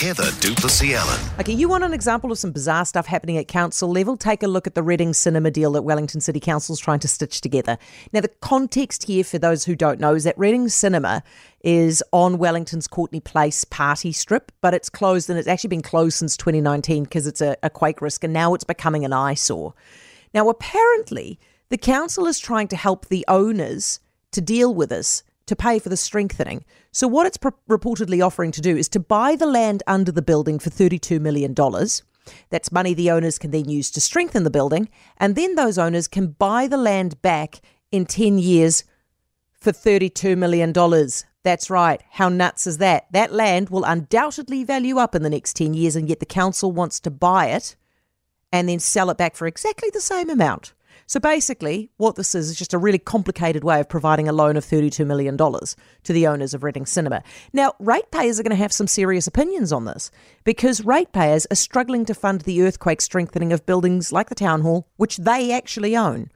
Heather du Plessis-Allan. Okay, you want an example of some bizarre stuff happening at council level? Take a look at the Reading cinema deal that Wellington City Council is trying to stitch together. Now, the context here, for those who don't know, is that Reading Cinema is on Wellington's Courtenay Place party strip, but it's closed and it's actually been closed since 2019 because it's a, a quake risk and now it's becoming an eyesore. Now, apparently, the council is trying to help the owners to deal with this to pay for the strengthening. So, what it's reportedly offering to do is to buy the land under the building for $32 million. That's money the owners can then use to strengthen the building, and then those owners can buy the land back in 10 years for $32 million. That's right. How nuts is that? That land will undoubtedly value up in the next 10 years, and yet the council wants to buy it and then sell it back for exactly the same amount. So basically, what this is is just a really complicated way of providing a loan of $32 million to the owners of Reading Cinema. Now, ratepayers are going to have some serious opinions on this because ratepayers are struggling to fund the earthquake strengthening of buildings like the Town Hall, which they actually own.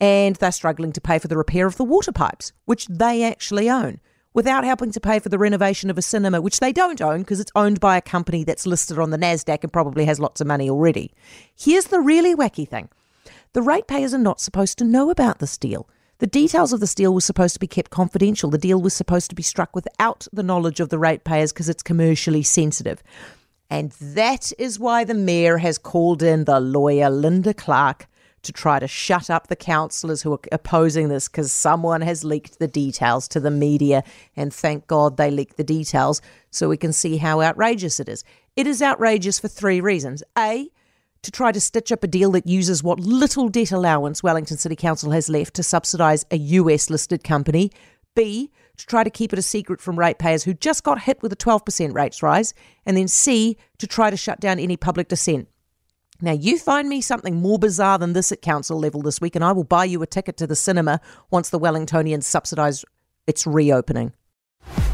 And they're struggling to pay for the repair of the water pipes, which they actually own without helping to pay for the renovation of a cinema, which they don't own because it's owned by a company that's listed on the NASDAQ and probably has lots of money already. Here's the really wacky thing the ratepayers are not supposed to know about this deal. The details of this deal were supposed to be kept confidential. The deal was supposed to be struck without the knowledge of the ratepayers because it's commercially sensitive. And that is why the mayor has called in the lawyer Linda Clark to try to shut up the councillors who are opposing this because someone has leaked the details to the media. And thank God they leaked the details so we can see how outrageous it is. It is outrageous for three reasons. A, to try to stitch up a deal that uses what little debt allowance Wellington City Council has left to subsidise a US listed company. B, to try to keep it a secret from ratepayers who just got hit with a 12% rates rise. And then C, to try to shut down any public dissent. Now, you find me something more bizarre than this at council level this week, and I will buy you a ticket to the cinema once the Wellingtonians subsidise its reopening.